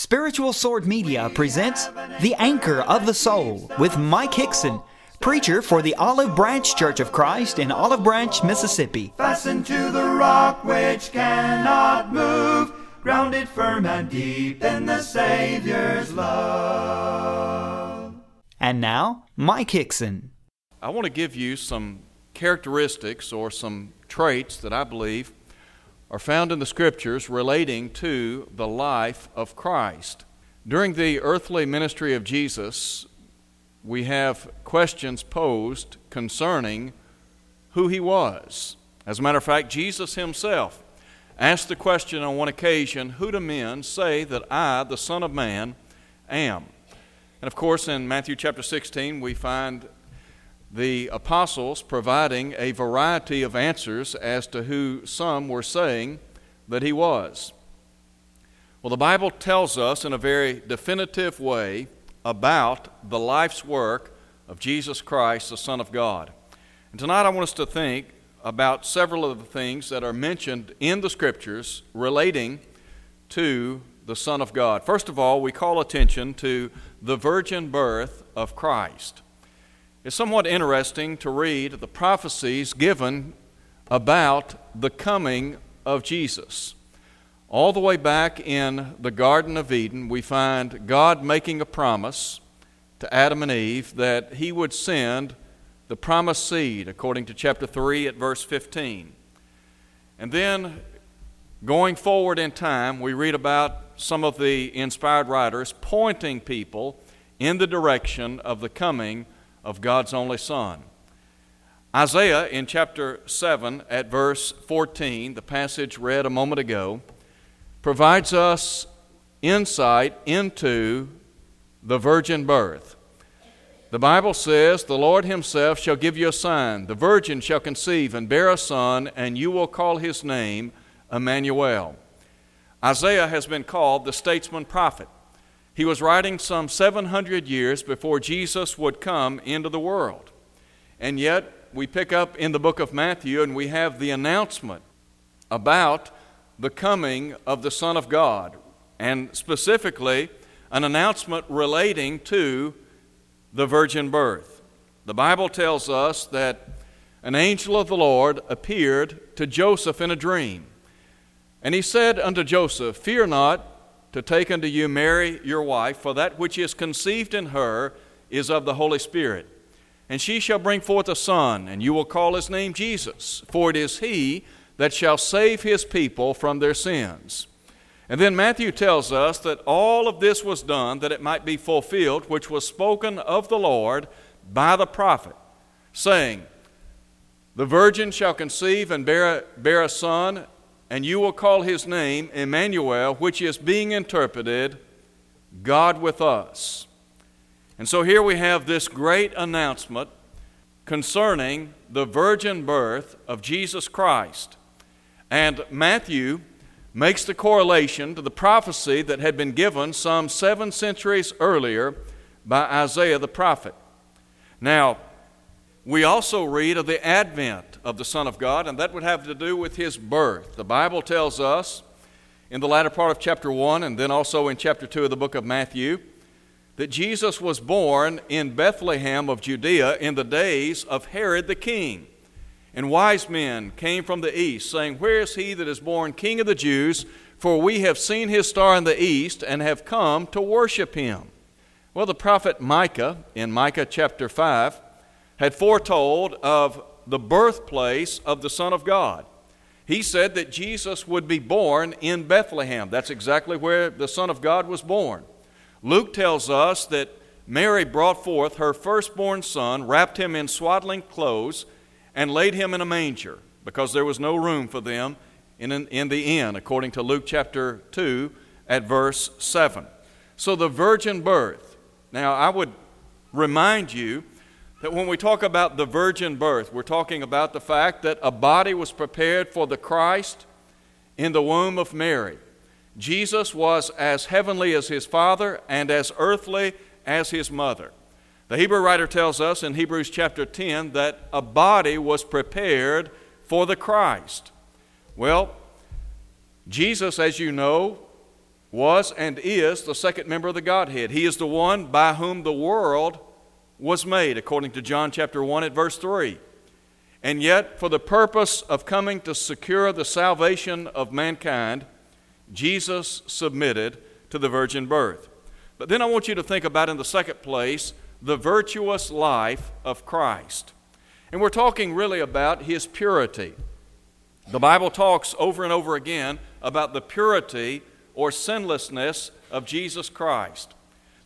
Spiritual Sword Media presents The Anchor of the Soul with Mike Hixson, preacher for the Olive Branch Church of Christ in Olive Branch, Mississippi. Fastened to the rock which cannot move, grounded firm and deep in the Savior's love. And now, Mike Hixson. I want to give you some characteristics or some traits that I believe are found in the scriptures relating to the life of Christ. During the earthly ministry of Jesus, we have questions posed concerning who he was. As a matter of fact, Jesus himself asked the question on one occasion Who do men say that I, the Son of Man, am? And of course, in Matthew chapter 16, we find the apostles providing a variety of answers as to who some were saying that he was. Well, the Bible tells us in a very definitive way about the life's work of Jesus Christ, the Son of God. And tonight I want us to think about several of the things that are mentioned in the Scriptures relating to the Son of God. First of all, we call attention to the virgin birth of Christ. It's somewhat interesting to read the prophecies given about the coming of Jesus. All the way back in the Garden of Eden, we find God making a promise to Adam and Eve that he would send the promised seed, according to chapter 3 at verse 15. And then, going forward in time, we read about some of the inspired writers pointing people in the direction of the coming of God's only Son. Isaiah in chapter 7 at verse 14, the passage read a moment ago, provides us insight into the virgin birth. The Bible says, The Lord Himself shall give you a sign. The virgin shall conceive and bear a son, and you will call his name Emmanuel. Isaiah has been called the statesman prophet. He was writing some 700 years before Jesus would come into the world. And yet, we pick up in the book of Matthew and we have the announcement about the coming of the Son of God, and specifically, an announcement relating to the virgin birth. The Bible tells us that an angel of the Lord appeared to Joseph in a dream. And he said unto Joseph, Fear not to take unto you Mary your wife, for that which is conceived in her is of the Holy Spirit. And she shall bring forth a son, and you will call his name Jesus, for it is he that shall save his people from their sins. And then Matthew tells us that all of this was done that it might be fulfilled, which was spoken of the Lord by the prophet, saying, The virgin shall conceive and bear a, bear a son, and you will call his name Emmanuel, which is being interpreted God with us. And so here we have this great announcement concerning the virgin birth of Jesus Christ. And Matthew makes the correlation to the prophecy that had been given some seven centuries earlier by Isaiah the prophet. Now, we also read of the advent of the Son of God, and that would have to do with his birth. The Bible tells us in the latter part of chapter 1 and then also in chapter 2 of the book of Matthew that Jesus was born in Bethlehem of Judea in the days of Herod the king. And wise men came from the east, saying, Where is he that is born King of the Jews? For we have seen his star in the east and have come to worship him. Well, the prophet Micah, in Micah chapter 5, had foretold of the birthplace of the Son of God. He said that Jesus would be born in Bethlehem. That's exactly where the Son of God was born. Luke tells us that Mary brought forth her firstborn son, wrapped him in swaddling clothes, and laid him in a manger because there was no room for them in, in the inn, according to Luke chapter 2 at verse 7. So the virgin birth. Now, I would remind you that when we talk about the virgin birth, we're talking about the fact that a body was prepared for the Christ in the womb of Mary. Jesus was as heavenly as his father and as earthly as his mother. The Hebrew writer tells us in Hebrews chapter 10 that a body was prepared for the Christ. Well, Jesus, as you know, was and is the second member of the Godhead. He is the one by whom the world was made, according to John chapter 1 at verse 3. And yet, for the purpose of coming to secure the salvation of mankind, Jesus submitted to the virgin birth. But then I want you to think about, in the second place, the virtuous life of Christ. And we're talking really about his purity. The Bible talks over and over again about the purity or sinlessness of Jesus Christ.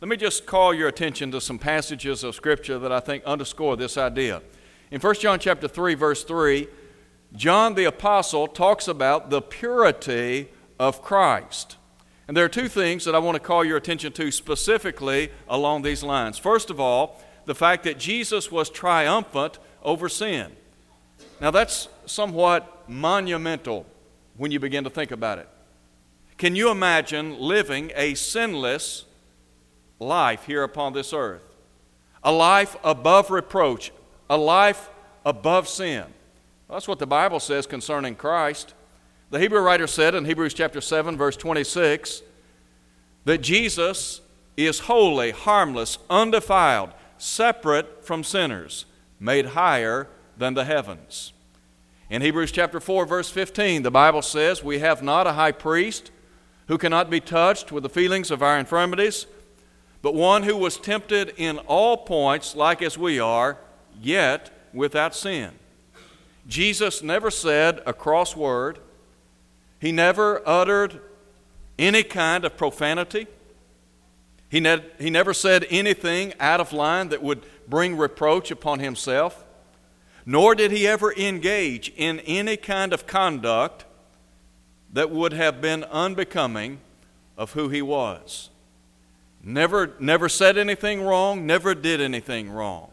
Let me just call your attention to some passages of Scripture that I think underscore this idea. In 1 John chapter 3, verse 3, John the Apostle talks about the purity of Christ. And there are two things that I want to call your attention to specifically along these lines. First of all, the fact that Jesus was triumphant over sin. Now, that's somewhat monumental when you begin to think about it. Can you imagine living a sinless life here upon this earth? A life above reproach, a life above sin. Well, that's what the Bible says concerning Christ. The Hebrew writer said in Hebrews chapter 7, verse 26, that Jesus is holy, harmless, undefiled, separate from sinners, made higher than the heavens. In Hebrews chapter 4, verse 15, the Bible says, We have not a high priest who cannot be touched with the feelings of our infirmities, but one who was tempted in all points like as we are, yet without sin. Jesus never said a cross word. He never uttered any kind of profanity. He, ne- he never said anything out of line that would bring reproach upon himself. Nor did he ever engage in any kind of conduct that would have been unbecoming of who he was. Never, never said anything wrong, never did anything wrong.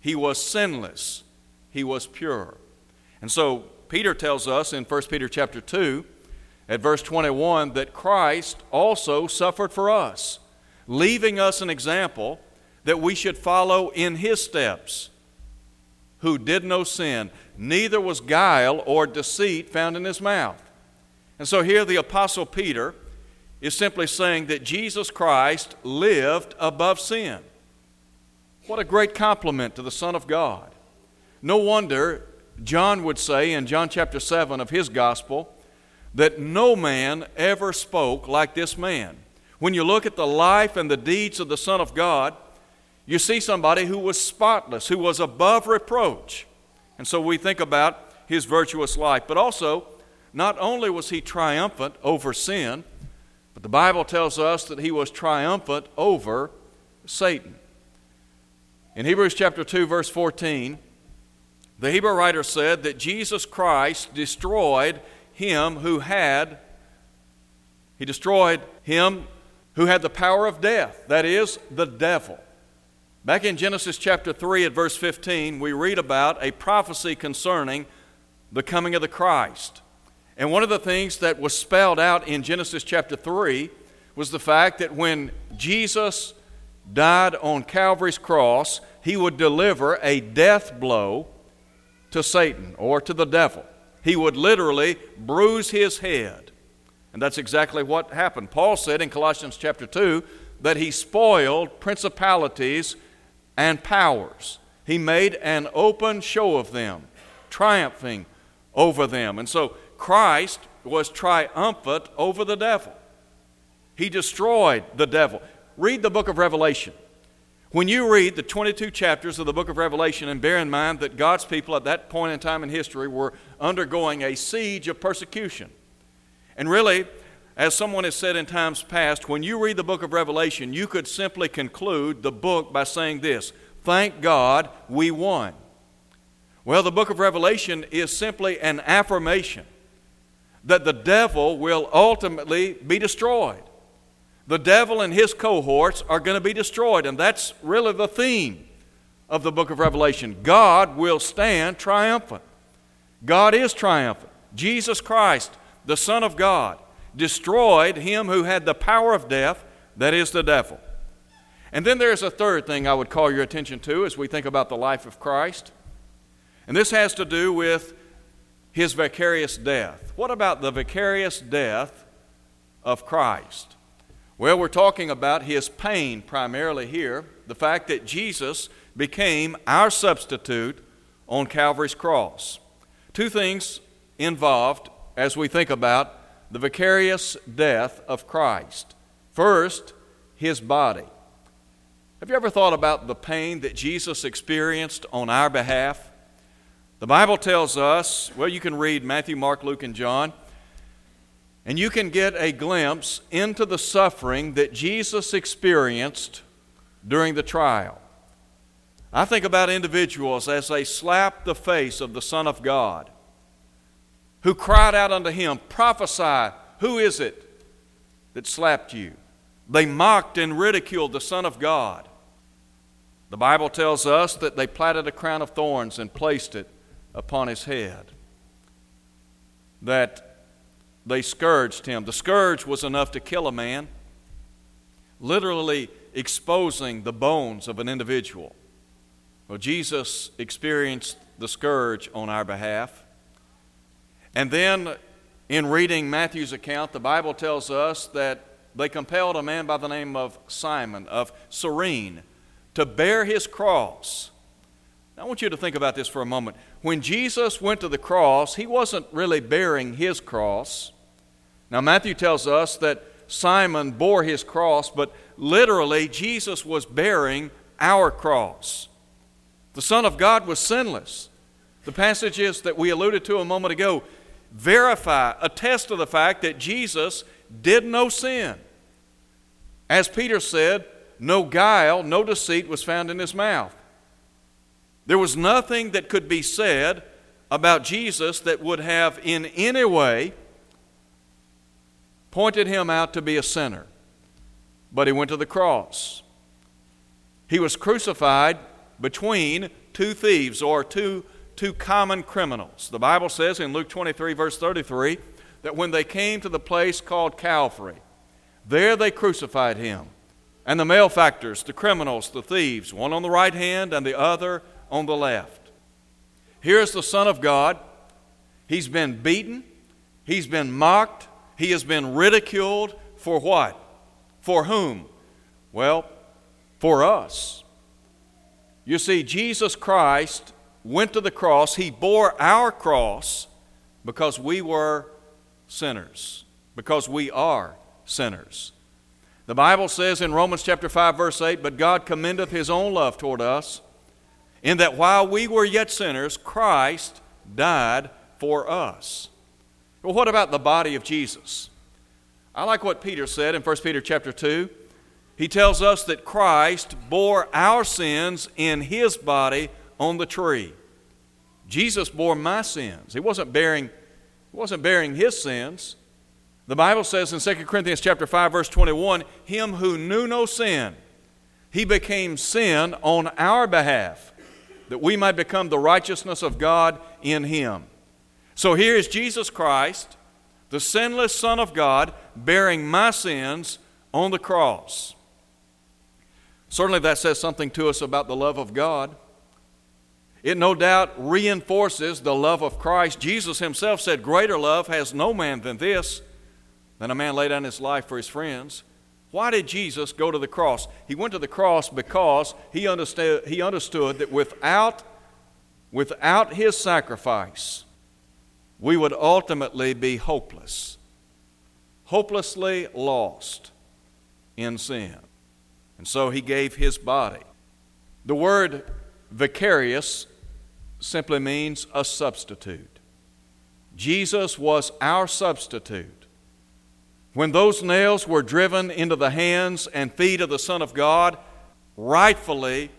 He was sinless, he was pure. And so Peter tells us in 1 Peter chapter 2 at verse 21 that Christ also suffered for us, leaving us an example that we should follow in his steps, who did no sin, neither was guile or deceit found in his mouth. And so here the Apostle Peter is simply saying that Jesus Christ lived above sin. What a great compliment to the Son of God. No wonder John would say in John chapter 7 of his gospel that no man ever spoke like this man. When you look at the life and the deeds of the Son of God, you see somebody who was spotless, who was above reproach. And so we think about his virtuous life, but also not only was he triumphant over sin, the Bible tells us that he was triumphant over Satan. In Hebrews chapter 2 verse 14, the Hebrew writer said that Jesus Christ destroyed him who had he destroyed him who had the power of death, that is the devil. Back in Genesis chapter 3 at verse 15, we read about a prophecy concerning the coming of the Christ. And one of the things that was spelled out in Genesis chapter 3 was the fact that when Jesus died on Calvary's cross, he would deliver a death blow to Satan or to the devil. He would literally bruise his head. And that's exactly what happened. Paul said in Colossians chapter 2 that he spoiled principalities and powers. He made an open show of them, triumphing over them. And so Christ was triumphant over the devil. He destroyed the devil. Read the book of Revelation. When you read the 22 chapters of the book of Revelation, and bear in mind that God's people at that point in time in history were undergoing a siege of persecution. And really, as someone has said in times past, when you read the book of Revelation, you could simply conclude the book by saying this Thank God we won. Well, the book of Revelation is simply an affirmation that the devil will ultimately be destroyed. The devil and his cohorts are going to be destroyed, and that's really the theme of the book of Revelation. God will stand triumphant. God is triumphant. Jesus Christ, the Son of God, destroyed him who had the power of death, that is the devil. And then there's a third thing I would call your attention to as we think about the life of Christ. And this has to do with his vicarious death. What about the vicarious death of Christ? Well, we're talking about his pain primarily here, the fact that Jesus became our substitute on Calvary's cross. Two things involved as we think about the vicarious death of Christ. First, his body. Have you ever thought about the pain that Jesus experienced on our behalf? The Bible tells us, well, you can read Matthew, Mark, Luke, and John, and you can get a glimpse into the suffering that Jesus experienced during the trial. I think about individuals as they slapped the face of the Son of God, who cried out unto him, Prophesy, who is it that slapped you? They mocked and ridiculed the Son of God. The Bible tells us that they platted a crown of thorns and placed it upon his head, that they scourged him. The scourge was enough to kill a man, literally exposing the bones of an individual. Well, Jesus experienced the scourge on our behalf. And then in reading Matthew's account, the Bible tells us that they compelled a man by the name of Simon of Cyrene to bear his cross. Now, I want you to think about this for a moment. When Jesus went to the cross, he wasn't really bearing his cross. Now, Matthew tells us that Simon bore his cross, but literally, Jesus was bearing our cross. The Son of God was sinless. The passages that we alluded to a moment ago verify, attest to the fact that Jesus did no sin. As Peter said, no guile, no deceit was found in his mouth. There was nothing that could be said about Jesus that would have in any way pointed him out to be a sinner. But he went to the cross. He was crucified between two thieves or two, two common criminals. The Bible says in Luke 23, verse 33, that when they came to the place called Calvary, there they crucified him. And the malefactors, the criminals, the thieves, one on the right hand and the other on the left. Here's the Son of God. He's been beaten, he's been mocked, he has been ridiculed for what? For whom? Well, for us. You see, Jesus Christ went to the cross, he bore our cross because we were sinners, because we are sinners. The Bible says in Romans chapter 5 verse 8, "But God commendeth his own love toward us, in that while we were yet sinners, Christ died for us." Well, what about the body of Jesus? I like what Peter said in 1 Peter chapter 2. He tells us that Christ bore our sins in his body on the tree. Jesus bore my sins. He wasn't bearing, he wasn't bearing his sins. The Bible says in 2 Corinthians chapter 5 verse 21, him who knew no sin, he became sin on our behalf, that we might become the righteousness of God in him. So here is Jesus Christ, the sinless Son of God, bearing my sins on the cross. Certainly that says something to us about the love of God. It no doubt reinforces the love of Christ. Jesus himself said, Greater love has no man than this than a man lay down his life for his friends. Why did Jesus go to the cross? He went to the cross because he understood, he understood that without, without his sacrifice, we would ultimately be hopeless, hopelessly lost in sin. And so he gave his body. The word vicarious simply means a substitute. Jesus was our substitute. When those nails were driven into the hands and feet of the Son of God, rightfully,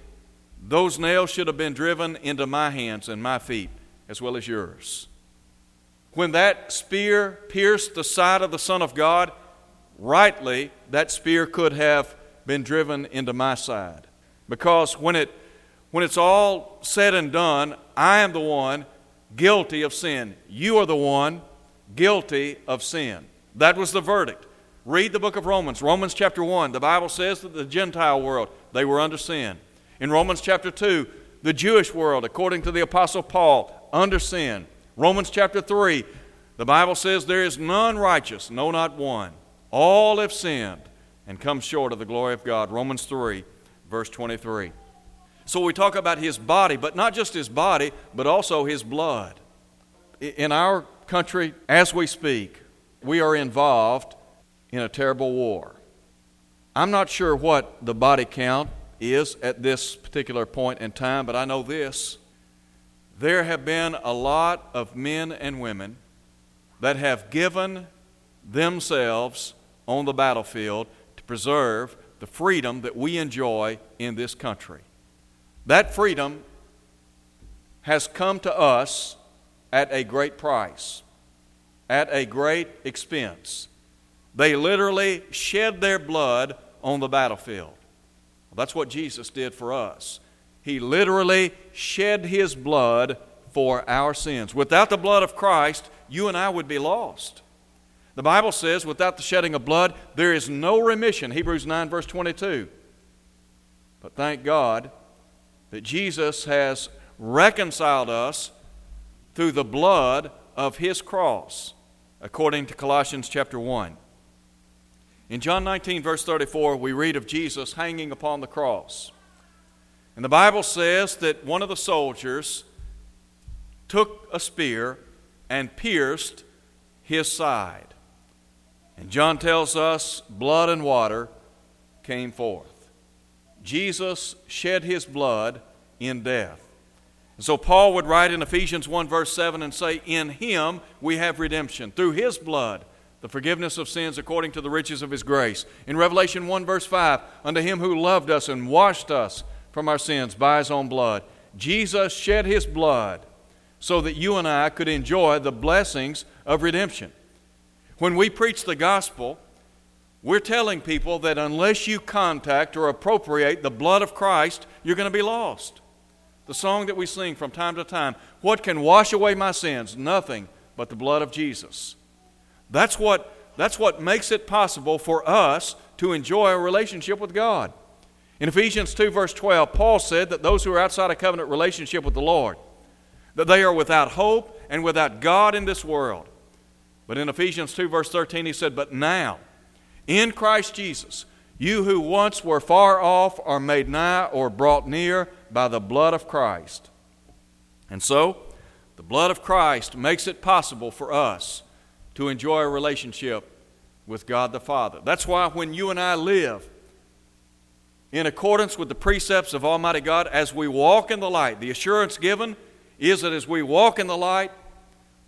those nails should have been driven into my hands and my feet as well as yours. When that spear pierced the side of the Son of God, rightly, that spear could have been driven into my side. Because when, it, when it's all said and done, I am the one guilty of sin. You are the one guilty of sin. That was the verdict. Read the book of Romans. Romans chapter 1, the Bible says that the Gentile world, they were under sin. In Romans chapter 2, the Jewish world, according to the Apostle Paul, under sin. Romans chapter 3, the Bible says there is none righteous, no, not one. All have sinned and come short of the glory of God. Romans 3, verse 23. So we talk about his body, but not just his body, but also his blood. In our country, as we speak, we are involved in a terrible war. I'm not sure what the body count is at this particular point in time, but I know this. There have been a lot of men and women that have given themselves on the battlefield to preserve the freedom that we enjoy in this country. That freedom has come to us at a great price, at a great expense. They literally shed their blood on the battlefield. That's what Jesus did for us. He literally shed his blood for our sins. Without the blood of Christ, you and I would be lost. The Bible says, without the shedding of blood, there is no remission. Hebrews 9, verse 22. But thank God that Jesus has reconciled us through the blood of his cross, according to Colossians chapter 1. In John 19, verse 34, we read of Jesus hanging upon the cross. And the Bible says that one of the soldiers took a spear and pierced his side. And John tells us blood and water came forth. Jesus shed his blood in death. And so Paul would write in Ephesians 1, verse 7, and say, In him we have redemption, through his blood, the forgiveness of sins according to the riches of his grace. In Revelation 1, verse 5, unto him who loved us and washed us from our sins by his own blood. Jesus shed his blood so that you and I could enjoy the blessings of redemption. When we preach the gospel, we're telling people that unless you contact or appropriate the blood of Christ, you're going to be lost. The song that we sing from time to time What can wash away my sins? Nothing but the blood of Jesus. That's what, that's what makes it possible for us to enjoy a relationship with God. In Ephesians 2, verse 12, Paul said that those who are outside a covenant relationship with the Lord, that they are without hope and without God in this world. But in Ephesians 2, verse 13, he said, But now, in Christ Jesus, you who once were far off are made nigh or brought near by the blood of Christ. And so, the blood of Christ makes it possible for us to enjoy a relationship with God the Father. That's why when you and I live in accordance with the precepts of Almighty God, as we walk in the light, the assurance given is that as we walk in the light,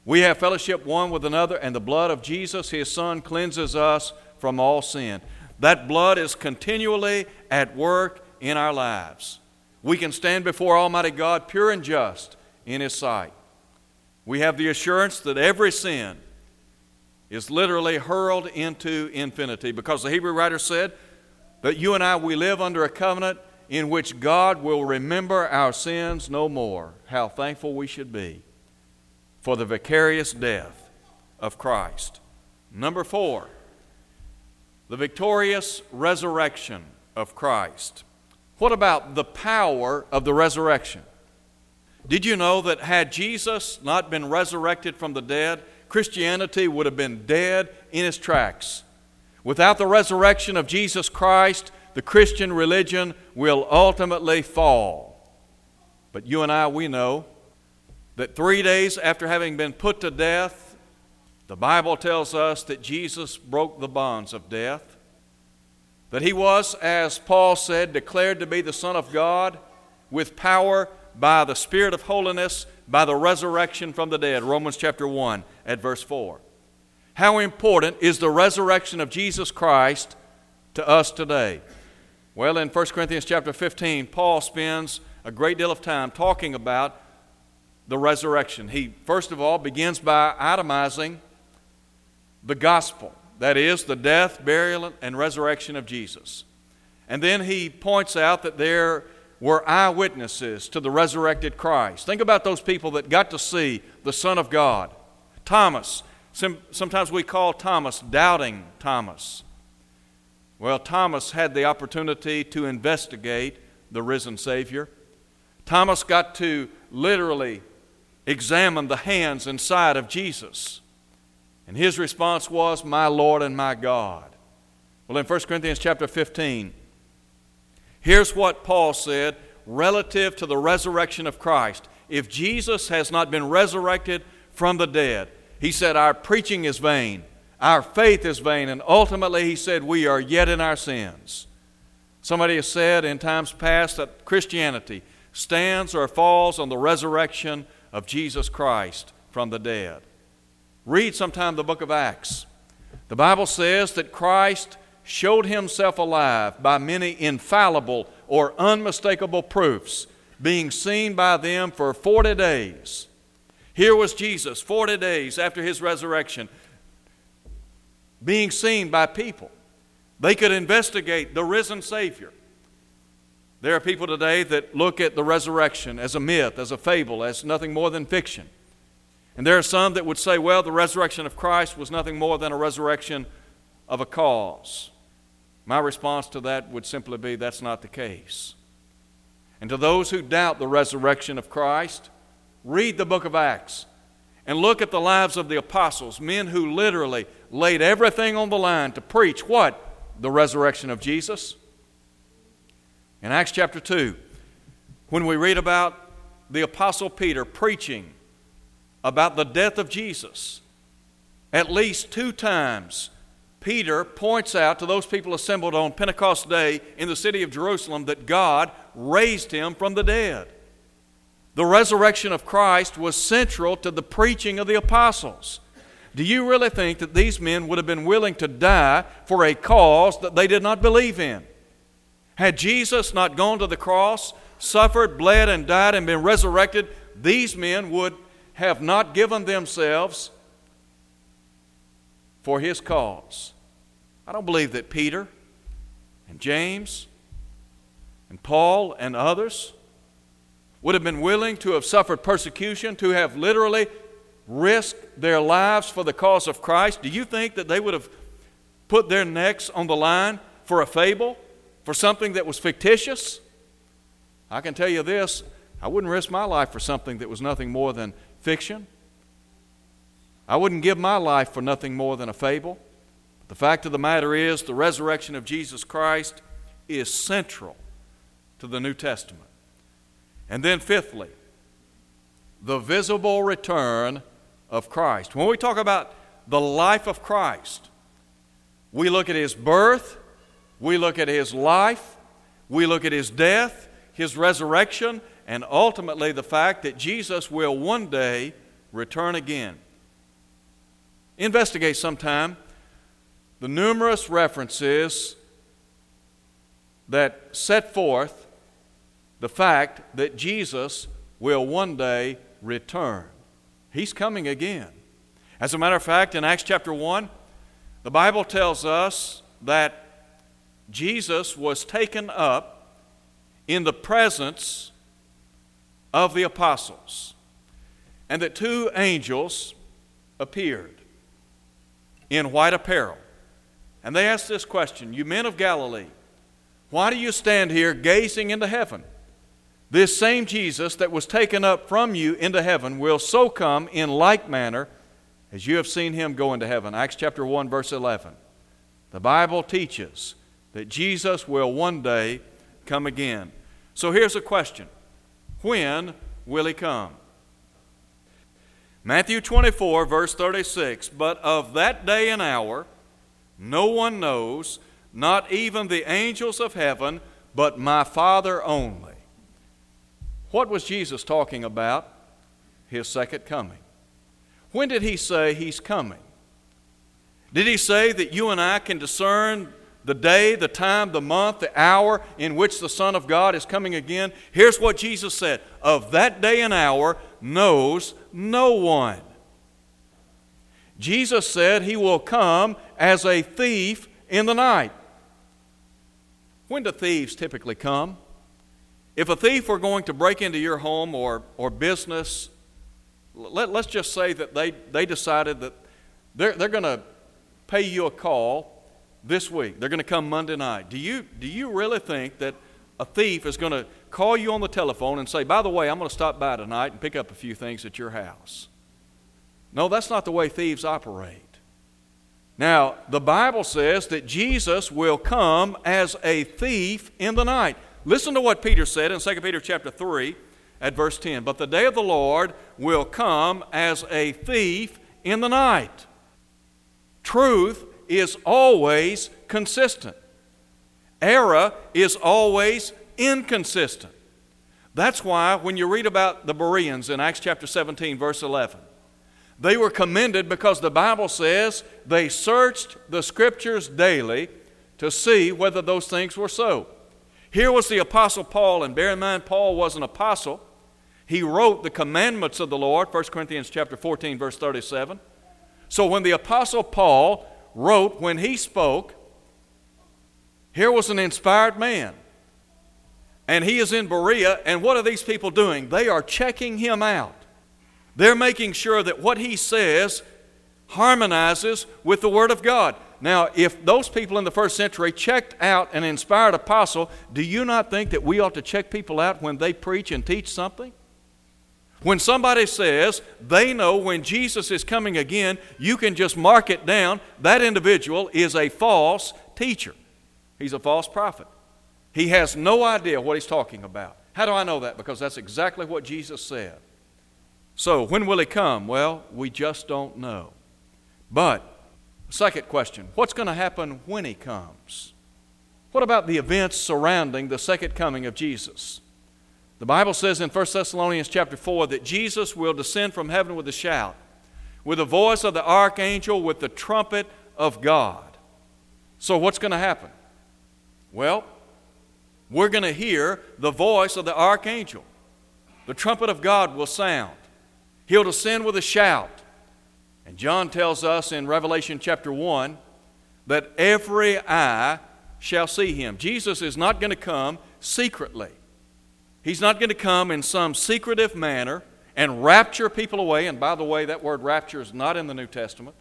we have fellowship one with another, and the blood of Jesus, His Son, cleanses us from all sin. That blood is continually at work in our lives. We can stand before Almighty God pure and just in His sight. We have the assurance that every sin is literally hurled into infinity because the Hebrew writer said that you and I, we live under a covenant in which God will remember our sins no more. How thankful we should be for the vicarious death of Christ. Number four, the victorious resurrection of Christ. What about the power of the resurrection? Did you know that had Jesus not been resurrected from the dead, Christianity would have been dead in its tracks? Without the resurrection of Jesus Christ, the Christian religion will ultimately fall. But you and I, we know that three days after having been put to death, the Bible tells us that Jesus broke the bonds of death, that he was, as Paul said, declared to be the Son of God with power by the Spirit of holiness, by the resurrection from the dead. Romans chapter 1 at verse 4. How important is the resurrection of Jesus Christ to us today? Well, in 1 Corinthians chapter 15, Paul spends a great deal of time talking about the resurrection. He, first of all, begins by itemizing the gospel that is, the death, burial, and resurrection of Jesus. And then he points out that there were eyewitnesses to the resurrected Christ. Think about those people that got to see the Son of God. Thomas, sometimes we call Thomas doubting Thomas. Well, Thomas had the opportunity to investigate the risen Savior. Thomas got to literally examine the hands and side of Jesus. And his response was, My Lord and my God. Well, in 1 Corinthians chapter 15, here's what Paul said relative to the resurrection of Christ. If Jesus has not been resurrected from the dead, he said, Our preaching is vain, our faith is vain, and ultimately, he said, We are yet in our sins. Somebody has said in times past that Christianity stands or falls on the resurrection of Jesus Christ from the dead. Read sometime the book of Acts. The Bible says that Christ showed himself alive by many infallible or unmistakable proofs, being seen by them for 40 days. Here was Jesus, 40 days after his resurrection, being seen by people. They could investigate the risen Savior. There are people today that look at the resurrection as a myth, as a fable, as nothing more than fiction. And there are some that would say, well, the resurrection of Christ was nothing more than a resurrection of a cause. My response to that would simply be that's not the case. And to those who doubt the resurrection of Christ, read the book of Acts and look at the lives of the apostles, men who literally laid everything on the line to preach what? The resurrection of Jesus. In Acts chapter 2, when we read about the Apostle Peter preaching about the death of Jesus, at least two times, Peter points out to those people assembled on Pentecost Day in the city of Jerusalem that God raised him from the dead. The resurrection of Christ was central to the preaching of the apostles. Do you really think that these men would have been willing to die for a cause that they did not believe in? Had Jesus not gone to the cross, suffered, bled, and died, and been resurrected, these men would have not given themselves for his cause. I don't believe that Peter and James and Paul and others would have been willing to have suffered persecution, to have literally risked their lives for the cause of Christ. Do you think that they would have put their necks on the line for a fable? for something that was fictitious, I can tell you this I wouldn't risk my life for something that was nothing more than fiction. I wouldn't give my life for nothing more than a fable. The fact of the matter is, the resurrection of Jesus Christ is central to the New Testament. And then, fifthly, the visible return of Christ. When we talk about the life of Christ, we look at his birth, we look at his life, we look at his death, his resurrection, and ultimately the fact that Jesus will one day return again. Investigate sometime the numerous references that set forth the fact that Jesus will one day return. He's coming again. As a matter of fact, in Acts chapter 1, the Bible tells us that Jesus was taken up in the presence of the apostles, and that two angels appeared in white apparel. And they asked this question You men of Galilee, why do you stand here gazing into heaven? This same Jesus that was taken up from you into heaven will so come in like manner as you have seen him go into heaven. Acts chapter 1, verse 11. The Bible teaches that Jesus will one day come again. So here's a question When will he come? Matthew 24, verse 36 But of that day and hour no one knows, not even the angels of heaven, but my Father only. What was Jesus talking about? His second coming. When did he say he's coming? Did he say that you and I can discern the day, the time, the month, the hour in which the Son of God is coming again, here's what Jesus said Of that day and hour knows no one. Jesus said he will come as a thief in the night. When do thieves typically come? If a thief were going to break into your home or, or business, let, let's just say that they, they decided that they're, they're going to pay you a call this week. They're going to come Monday night. Do you, do you really think that a thief is going to call you on the telephone and say, by the way, I'm going to stop by tonight and pick up a few things at your house? No, that's not the way thieves operate. Now, the Bible says that Jesus will come as a thief in the night. Listen to what Peter said in 2 Peter chapter 3 at verse 10. But the day of the Lord will come as a thief in the night. Truth is always consistent. Error is always inconsistent. That's why when you read about the Bereans in Acts chapter 17, verse 11, they were commended because the Bible says they searched the scriptures daily to see whether those things were so. Here was the Apostle Paul, and bear in mind, Paul was an apostle. He wrote the commandments of the Lord, 1 Corinthians chapter 14, verse 37. So when the Apostle Paul wrote, when he spoke, here was an inspired man. And he is in Berea, and what are these people doing? They are checking him out. They're making sure that what he says harmonizes with the Word of God. Now, if those people in the first century checked out an inspired apostle, do you not think that we ought to check people out when they preach and teach something? When somebody says they know when Jesus is coming again, you can just mark it down. That individual is a false teacher. He's a false prophet. He has no idea what he's talking about. How do I know that? Because that's exactly what Jesus said. So, when will he come? Well, we just don't know. But, second question what's going to happen when he comes? What about the events surrounding the second coming of Jesus? The Bible says in 1 Thessalonians chapter 4 that Jesus will descend from heaven with a shout, with the voice of the archangel, with the trumpet of God. So, what's going to happen? Well, we're going to hear the voice of the archangel. The trumpet of God will sound. He'll descend with a shout. And John tells us in Revelation chapter 1 that every eye shall see him. Jesus is not going to come secretly. He's not going to come in some secretive manner and rapture people away. And by the way, that word rapture is not in the New Testament.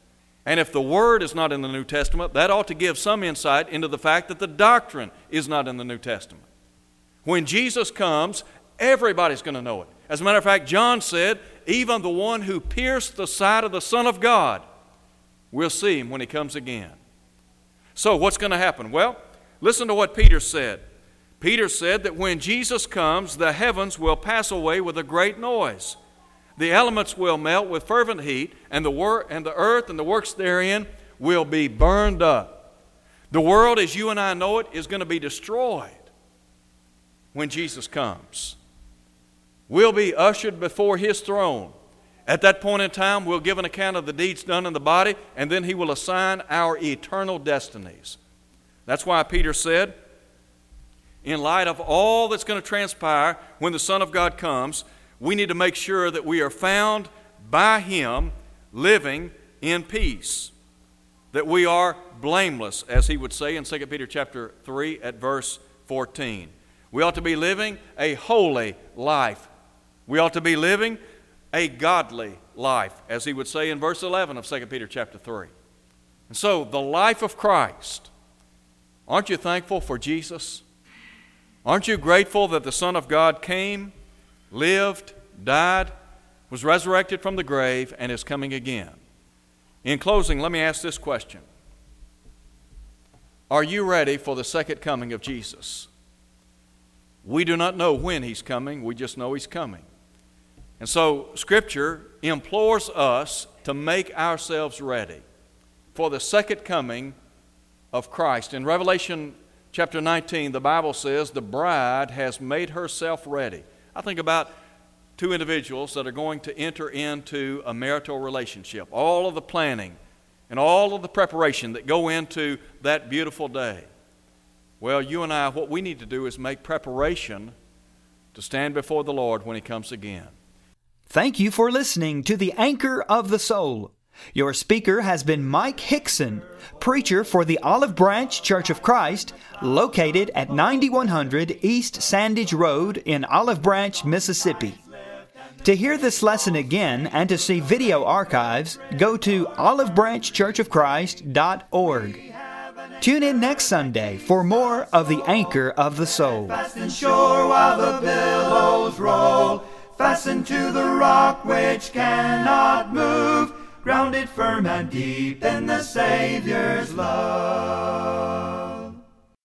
And if the word is not in the New Testament, that ought to give some insight into the fact that the doctrine is not in the New Testament. When Jesus comes, everybody's going to know it. As a matter of fact, John said, even the one who pierced the side of the Son of God will see him when he comes again. So, what's going to happen? Well, listen to what Peter said. Peter said that when Jesus comes, the heavens will pass away with a great noise. The elements will melt with fervent heat, and the, wor- and the earth and the works therein will be burned up. The world, as you and I know it, is going to be destroyed when Jesus comes. We'll be ushered before His throne. At that point in time, we'll give an account of the deeds done in the body, and then He will assign our eternal destinies. That's why Peter said, in light of all that's going to transpire when the Son of God comes, we need to make sure that we are found by Him living in peace. That we are blameless, as he would say in 2 Peter chapter 3 at verse 14. We ought to be living a holy life. We ought to be living a godly life, as he would say in verse 11 of 2 Peter chapter 3. And so, the life of Christ. Aren't you thankful for Jesus? Aren't you grateful that the Son of God came, lived, died, was resurrected from the grave, and is coming again? In closing, let me ask this question Are you ready for the second coming of Jesus? We do not know when he's coming, we just know he's coming. And so, Scripture implores us to make ourselves ready for the second coming of Christ. In Revelation chapter 19, the Bible says the bride has made herself ready. I think about two individuals that are going to enter into a marital relationship. All of the planning and all of the preparation that go into that beautiful day. Well, you and I, what we need to do is make preparation to stand before the Lord when He comes again. Thank you for listening to the Anchor of the Soul. Your speaker has been Mike Hixson, preacher for the Olive Branch Church of Christ, located at 9100 East Sandidge Road in Olive Branch, Mississippi. To hear this lesson again and to see video archives, go to olivebranchchurchofchrist.org. Tune in next Sunday for more of the Anchor of the Soul. Fast and sure while the billows roll, fasten to the rock which cannot move grounded firm and deep in the Savior's love.